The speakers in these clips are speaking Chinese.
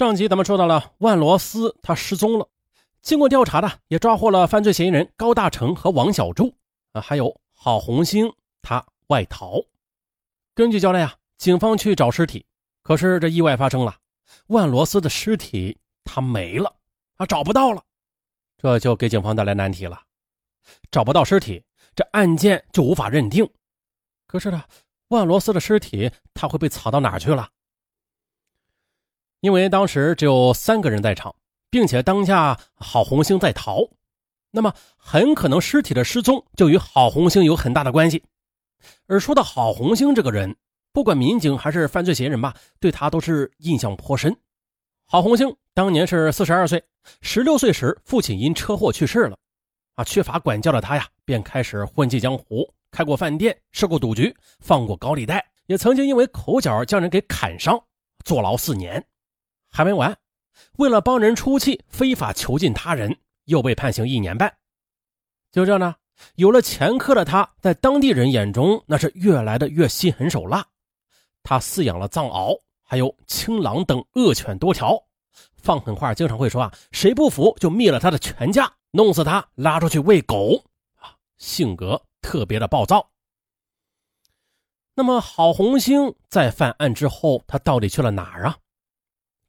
上集咱们说到了万罗斯他失踪了，经过调查呢，也抓获了犯罪嫌疑人高大成和王小柱啊，还有郝红星他外逃。根据交代啊，警方去找尸体，可是这意外发生了，万罗斯的尸体他没了啊，找不到了，这就给警方带来难题了，找不到尸体，这案件就无法认定。可是呢，万罗斯的尸体他会被藏到哪儿去了？因为当时只有三个人在场，并且当下郝红星在逃，那么很可能尸体的失踪就与郝红星有很大的关系。而说到郝红星这个人，不管民警还是犯罪嫌疑人吧，对他都是印象颇深。郝红星当年是四十二岁，十六岁时父亲因车祸去世了，啊，缺乏管教的他呀，便开始混迹江湖，开过饭店，设过赌局，放过高利贷，也曾经因为口角将人给砍伤，坐牢四年。还没完，为了帮人出气，非法囚禁他人，又被判刑一年半。就这呢，有了前科的他，在当地人眼中那是越来的越心狠手辣。他饲养了藏獒，还有青狼等恶犬多条，放狠话经常会说啊，谁不服就灭了他的全家，弄死他，拉出去喂狗啊，性格特别的暴躁。那么郝红星在犯案之后，他到底去了哪儿啊？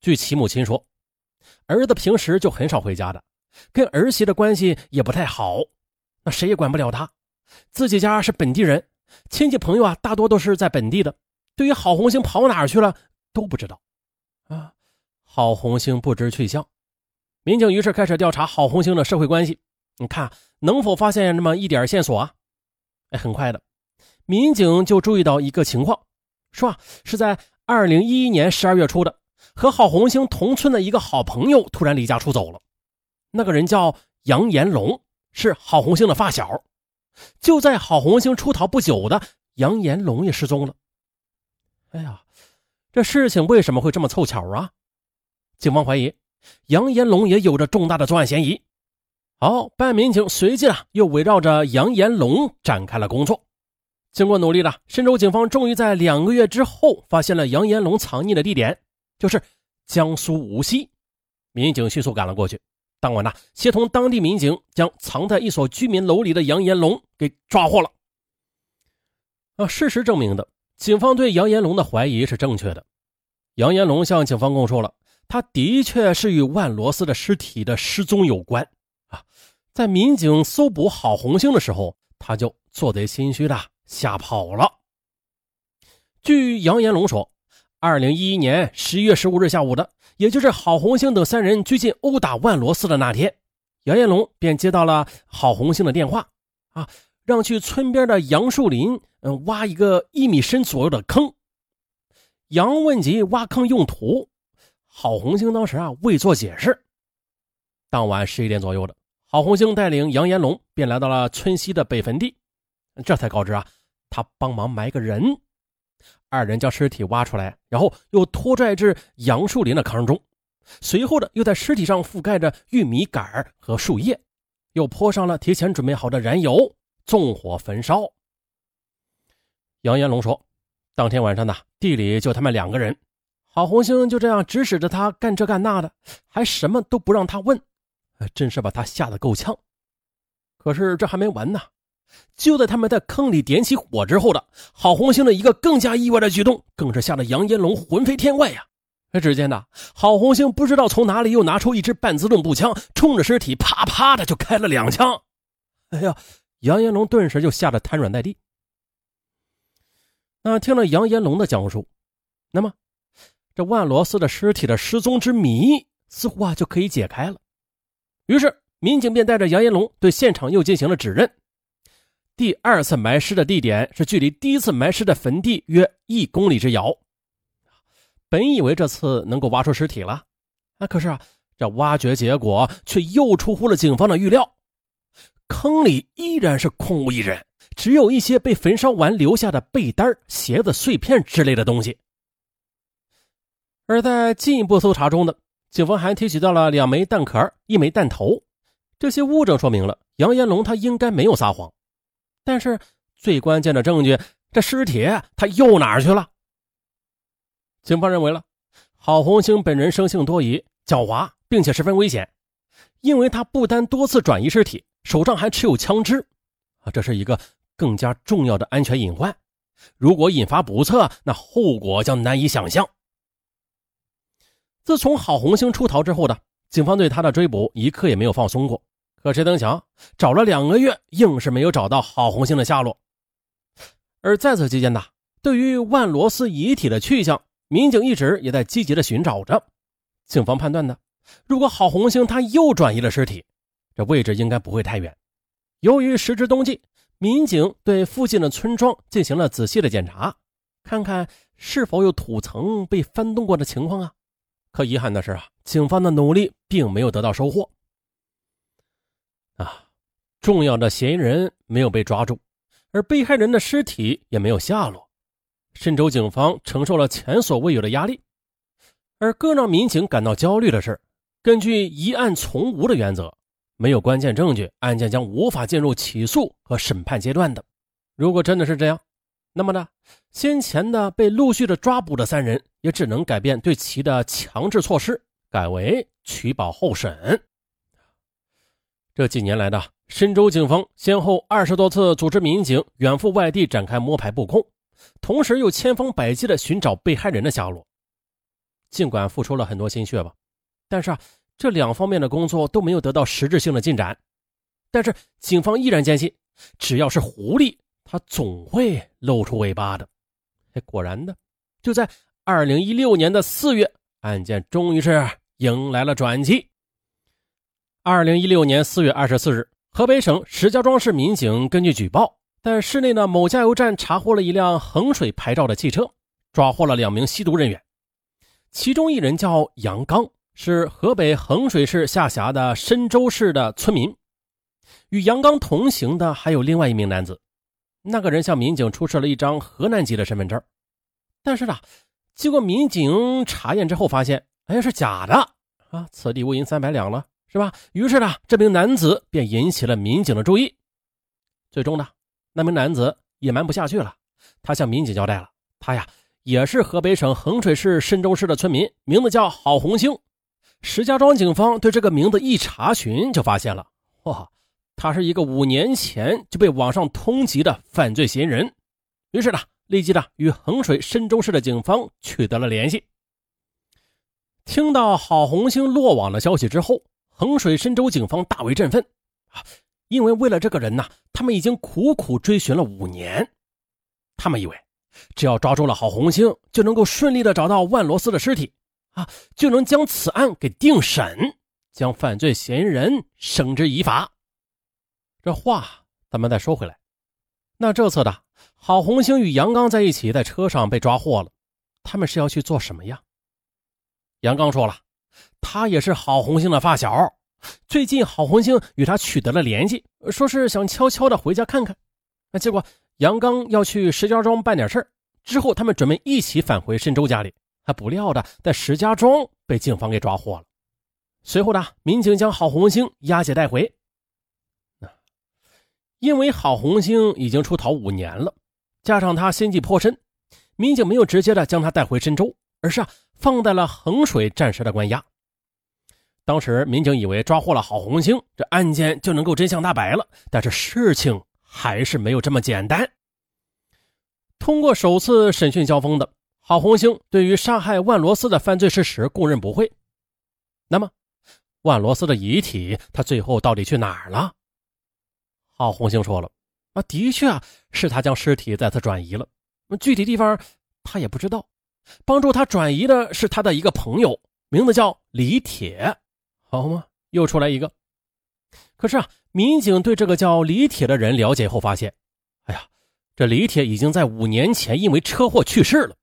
据其母亲说，儿子平时就很少回家的，跟儿媳的关系也不太好，那谁也管不了他。自己家是本地人，亲戚朋友啊大多都是在本地的。对于郝红星跑哪儿去了都不知道，啊，郝红星不知去向。民警于是开始调查郝红星的社会关系，你看能否发现那么一点线索啊？哎，很快的，民警就注意到一个情况，说啊是在二零一一年十二月初的。和郝红星同村的一个好朋友突然离家出走了，那个人叫杨延龙，是郝红星的发小。就在郝红星出逃不久的，杨延龙也失踪了。哎呀，这事情为什么会这么凑巧啊？警方怀疑杨延龙也有着重大的作案嫌疑。好，办案民警随即啊又围绕着杨延龙展开了工作。经过努力的深州警方终于在两个月之后发现了杨延龙藏匿的地点。就是江苏无锡，民警迅速赶了过去。当晚呢，协同当地民警将藏在一所居民楼里的杨延龙给抓获了。啊，事实证明的，警方对杨延龙的怀疑是正确的。杨延龙向警方供述了，他的确是与万罗斯的尸体的失踪有关。啊，在民警搜捕郝红星的时候，他就做贼心虚的吓跑了。据杨延龙说。二零一一年十一月十五日下午的，也就是郝红星等三人拘禁殴打万罗斯的那天，杨延龙便接到了郝红星的电话，啊，让去村边的杨树林，嗯，挖一个一米深左右的坑。杨问及挖坑用途，郝红星当时啊未做解释。当晚十一点左右的，郝红星带领杨延龙便来到了村西的北坟地，这才告知啊，他帮忙埋个人。二人将尸体挖出来，然后又拖拽至杨树林的坑中，随后的又在尸体上覆盖着玉米杆和树叶，又泼上了提前准备好的燃油，纵火焚烧。杨延龙说：“当天晚上呢，地里就他们两个人，郝红星就这样指使着他干这干那的，还什么都不让他问，真是把他吓得够呛。可是这还没完呢。”就在他们在坑里点起火之后的郝红星的一个更加意外的举动，更是吓得杨延龙魂飞天外呀！只见呢，郝红星不知道从哪里又拿出一支半自动步枪，冲着尸体啪啪的就开了两枪。哎呀，杨延龙顿时就吓得瘫软在地。那听了杨延龙的讲述，那么这万罗斯的尸体的失踪之谜似乎啊就可以解开了。于是民警便带着杨延龙对现场又进行了指认。第二次埋尸的地点是距离第一次埋尸的坟地约一公里之遥。本以为这次能够挖出尸体了，啊，可是啊，这挖掘结果却又出乎了警方的预料。坑里依然是空无一人，只有一些被焚烧完留下的被单、鞋子碎片之类的东西。而在进一步搜查中呢，警方还提取到了两枚弹壳、一枚弹头，这些物证说明了杨延龙他应该没有撒谎。但是最关键的证据，这尸体他又哪儿去了？警方认为了，郝红星本人生性多疑、狡猾，并且十分危险，因为他不单多次转移尸体，手上还持有枪支，啊，这是一个更加重要的安全隐患。如果引发不测，那后果将难以想象。自从郝红星出逃之后呢，警方对他的追捕一刻也没有放松过。可谁曾想，找了两个月，硬是没有找到郝红星的下落。而在此期间呢，对于万罗斯遗体的去向，民警一直也在积极的寻找着。警方判断呢，如果郝红星他又转移了尸体，这位置应该不会太远。由于时值冬季，民警对附近的村庄进行了仔细的检查，看看是否有土层被翻动过的情况啊。可遗憾的是啊，警方的努力并没有得到收获。啊，重要的嫌疑人没有被抓住，而被害人的尸体也没有下落。深州警方承受了前所未有的压力，而更让民警感到焦虑的是，根据疑案从无的原则，没有关键证据，案件将无法进入起诉和审判阶段的。如果真的是这样，那么呢，先前的被陆续的抓捕的三人也只能改变对其的强制措施，改为取保候审。这几年来的深州警方先后二十多次组织民警远赴外地展开摸排布控，同时又千方百计的寻找被害人的下落。尽管付出了很多心血吧，但是啊，这两方面的工作都没有得到实质性的进展。但是警方依然坚信，只要是狐狸。他总会露出尾巴的。哎，果然的，就在二零一六年的四月，案件终于是迎来了转机。二零一六年四月二十四日，河北省石家庄市民警根据举报，在市内的某加油站查获了一辆衡水牌照的汽车，抓获了两名吸毒人员，其中一人叫杨刚，是河北衡水市下辖的深州市的村民。与杨刚同行的还有另外一名男子。那个人向民警出示了一张河南籍的身份证，但是呢，经过民警查验之后发现，哎，是假的啊！此地无银三百两了，是吧？于是呢，这名男子便引起了民警的注意。最终呢，那名男子隐瞒不下去了，他向民警交代了，他呀也是河北省衡水市深州市的村民，名字叫郝红星。石家庄警方对这个名字一查询，就发现了，哇！他是一个五年前就被网上通缉的犯罪嫌疑人，于是呢，立即的与衡水深州市的警方取得了联系。听到郝红星落网的消息之后，衡水深州警方大为振奋啊！因为为了这个人呢，他们已经苦苦追寻了五年。他们以为，只要抓住了郝红星，就能够顺利的找到万罗斯的尸体啊，就能将此案给定审，将犯罪嫌疑人绳之以法。这话咱们再说回来，那这次的郝红星与杨刚在一起，在车上被抓获了，他们是要去做什么呀？杨刚说了，他也是郝红星的发小，最近郝红星与他取得了联系，说是想悄悄的回家看看。那结果杨刚要去石家庄办点事儿之后他们准备一起返回深州家里，还不料的在石家庄被警方给抓获了。随后呢，民警将郝红星押解带回。因为郝红星已经出逃五年了，加上他心计颇深，民警没有直接的将他带回深州，而是啊放在了衡水暂时的关押。当时民警以为抓获了郝红星，这案件就能够真相大白了，但是事情还是没有这么简单。通过首次审讯交锋的郝红星，对于杀害万罗斯的犯罪事实供认不讳。那么，万罗斯的遗体他最后到底去哪儿了？郝红星说了：“啊，的确啊，是他将尸体再次转移了。具体地方他也不知道。帮助他转移的是他的一个朋友，名字叫李铁，好吗？又出来一个。可是啊，民警对这个叫李铁的人了解后发现，哎呀，这李铁已经在五年前因为车祸去世了。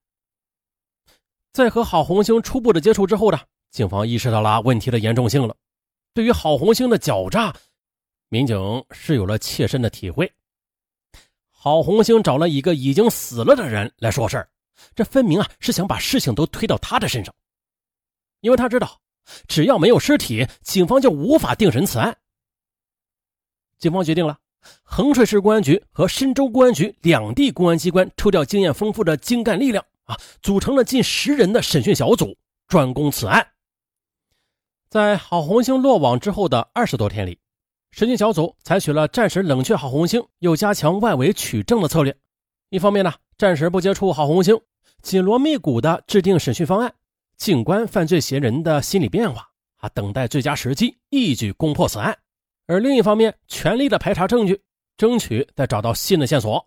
在和郝红星初步的接触之后呢，警方意识到了问题的严重性了。对于郝红星的狡诈。”民警是有了切身的体会。郝红星找了一个已经死了的人来说事儿，这分明啊是想把事情都推到他的身上，因为他知道，只要没有尸体，警方就无法定审此案。警方决定了，衡水市公安局和深州公安局两地公安机关抽调经验丰富的精干力量啊，组成了近十人的审讯小组，专攻此案。在郝红星落网之后的二十多天里，审讯小组采取了暂时冷却郝红星，又加强外围取证的策略。一方面呢，暂时不接触郝红星，紧锣密鼓的制定审讯方案，静观犯罪嫌疑人的心理变化啊，等待最佳时机，一举攻破此案；而另一方面，全力的排查证据，争取再找到新的线索。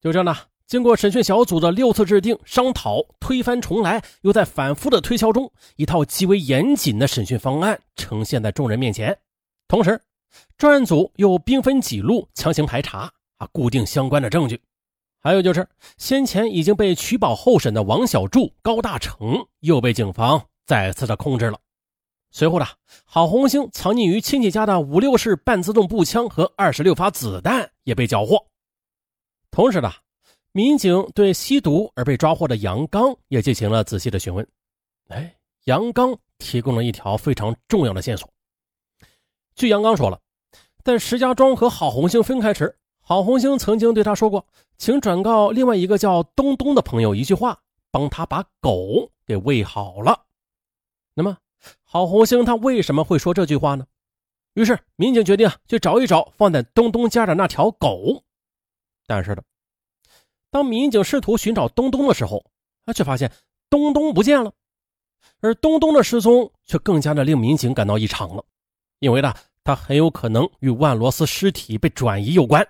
就这样呢，经过审讯小组的六次制定、商讨、推翻重来，又在反复的推敲中，一套极为严谨的审讯方案呈现在众人面前。同时，专案组又兵分几路强行排查啊，固定相关的证据。还有就是，先前已经被取保候审的王小柱、高大成又被警方再次的控制了。随后呢，郝红星藏匿于亲戚家的五六式半自动步枪和二十六发子弹也被缴获。同时呢，民警对吸毒而被抓获的杨刚也进行了仔细的询问。哎，杨刚提供了一条非常重要的线索。据杨刚说了，在石家庄和郝红星分开时。郝红星曾经对他说过：“请转告另外一个叫东东的朋友一句话，帮他把狗给喂好了。”那么，郝红星他为什么会说这句话呢？于是，民警决定去找一找放在东东家的那条狗。但是的，当民警试图寻找东东的时候，他却发现东东不见了，而东东的失踪却更加的令民警感到异常了，因为呢，他很有可能与万罗斯尸体被转移有关。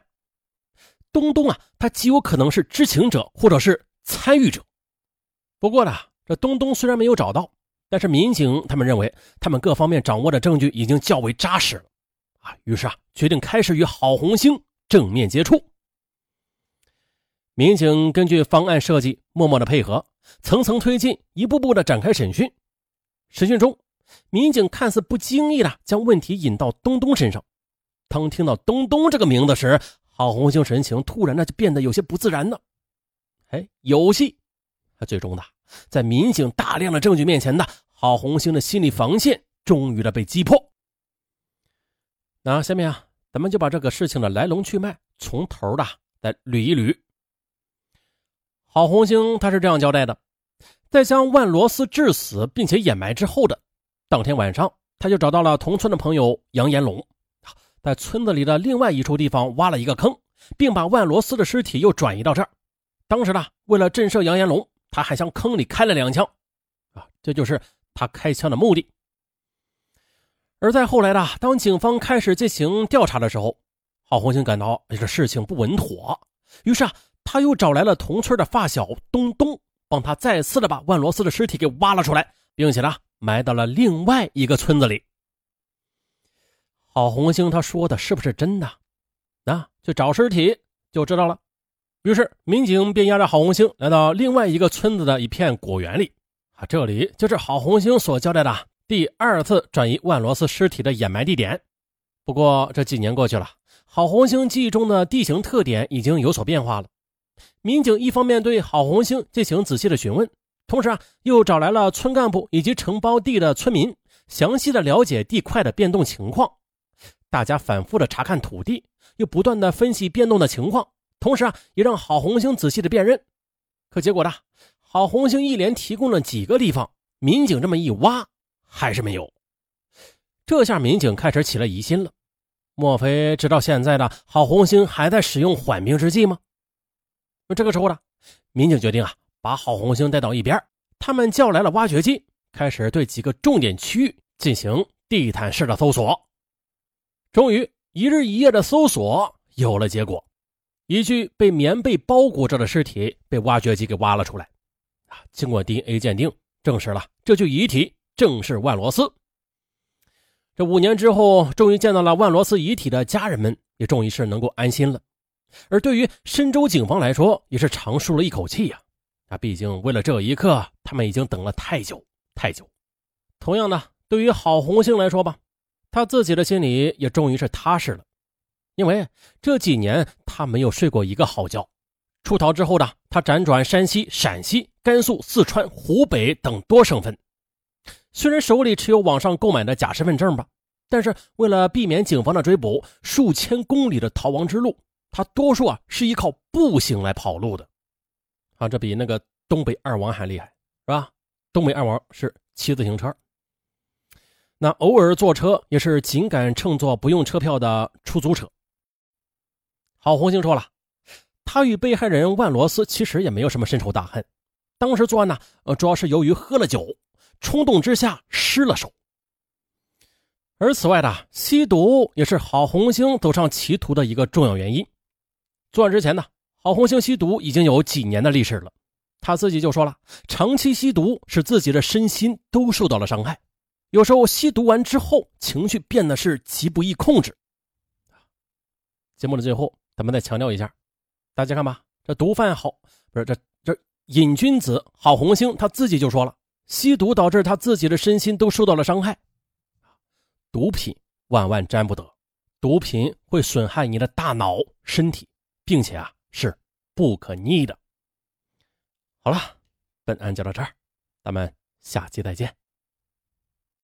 东东啊，他极有可能是知情者或者是参与者。不过呢，这东东虽然没有找到，但是民警他们认为他们各方面掌握的证据已经较为扎实了啊。于是啊，决定开始与郝红星正面接触。民警根据方案设计，默默的配合，层层推进，一步步的展开审讯。审讯中，民警看似不经意的将问题引到东东身上。当听到东东这个名字时，郝红星神情突然的就变得有些不自然呢，哎，有戏！啊，最终呢，在民警大量的证据面前呢，郝红星的心理防线终于的被击破。那下面啊，咱们就把这个事情的来龙去脉从头的再捋一捋。郝红星他是这样交代的：在将万罗斯致死并且掩埋之后的当天晚上，他就找到了同村的朋友杨延龙。在村子里的另外一处地方挖了一个坑，并把万罗斯的尸体又转移到这儿。当时呢，为了震慑杨延龙，他还向坑里开了两枪，啊，这就是他开枪的目的。而在后来呢，当警方开始进行调查的时候，郝红星感到这事情不稳妥，于是啊，他又找来了同村的发小东东，帮他再次的把万罗斯的尸体给挖了出来，并且呢，埋到了另外一个村子里。郝红星他说的是不是真的？那去找尸体就知道了。于是民警便押着郝红星来到另外一个村子的一片果园里。啊，这里就是郝红星所交代的第二次转移万罗斯尸体的掩埋地点。不过这几年过去了，郝红星记忆中的地形特点已经有所变化了。民警一方面对郝红星进行仔细的询问，同时啊，又找来了村干部以及承包地的村民，详细的了解地块的变动情况。大家反复的查看土地，又不断的分析变动的情况，同时啊，也让郝红星仔细的辨认。可结果呢，郝红星一连提供了几个地方，民警这么一挖，还是没有。这下民警开始起了疑心了。莫非直到现在的郝红星还在使用缓兵之计吗？那这个时候呢，民警决定啊，把郝红星带到一边，他们叫来了挖掘机，开始对几个重点区域进行地毯式的搜索。终于，一日一夜的搜索有了结果，一具被棉被包裹着的尸体被挖掘机给挖了出来。经过 DNA 鉴定，证实了这具遗体正是万罗斯。这五年之后，终于见到了万罗斯遗体的家人们，也终于是能够安心了。而对于深州警方来说，也是长舒了一口气呀。啊，毕竟为了这一刻，他们已经等了太久太久。同样的，对于郝红星来说吧。他自己的心里也终于是踏实了，因为这几年他没有睡过一个好觉。出逃之后的他辗转山西、陕西、甘肃、四川、湖北等多省份，虽然手里持有网上购买的假身份证吧，但是为了避免警方的追捕，数千公里的逃亡之路，他多数啊是依靠步行来跑路的。啊，这比那个东北二王还厉害，是吧？东北二王是骑自行车，那偶尔坐车也是紧赶乘坐不用车票的出租车。郝红星说了，他与被害人万罗斯其实也没有什么深仇大恨，当时作案呢，呃，主要是由于喝了酒，冲动之下失了手。而此外的吸毒也是郝红星走上歧途的一个重要原因。作案之前呢，郝红星吸毒已经有几年的历史了。他自己就说了，长期吸毒使自己的身心都受到了伤害，有时候吸毒完之后，情绪变得是极不易控制。节目的最后，咱们再强调一下，大家看吧，这毒贩好不是这这瘾君子郝红星他自己就说了，吸毒导致他自己的身心都受到了伤害。毒品万万沾不得，毒品会损害你的大脑、身体，并且啊是不可逆的。好了，本案就到这儿，咱们下期再见。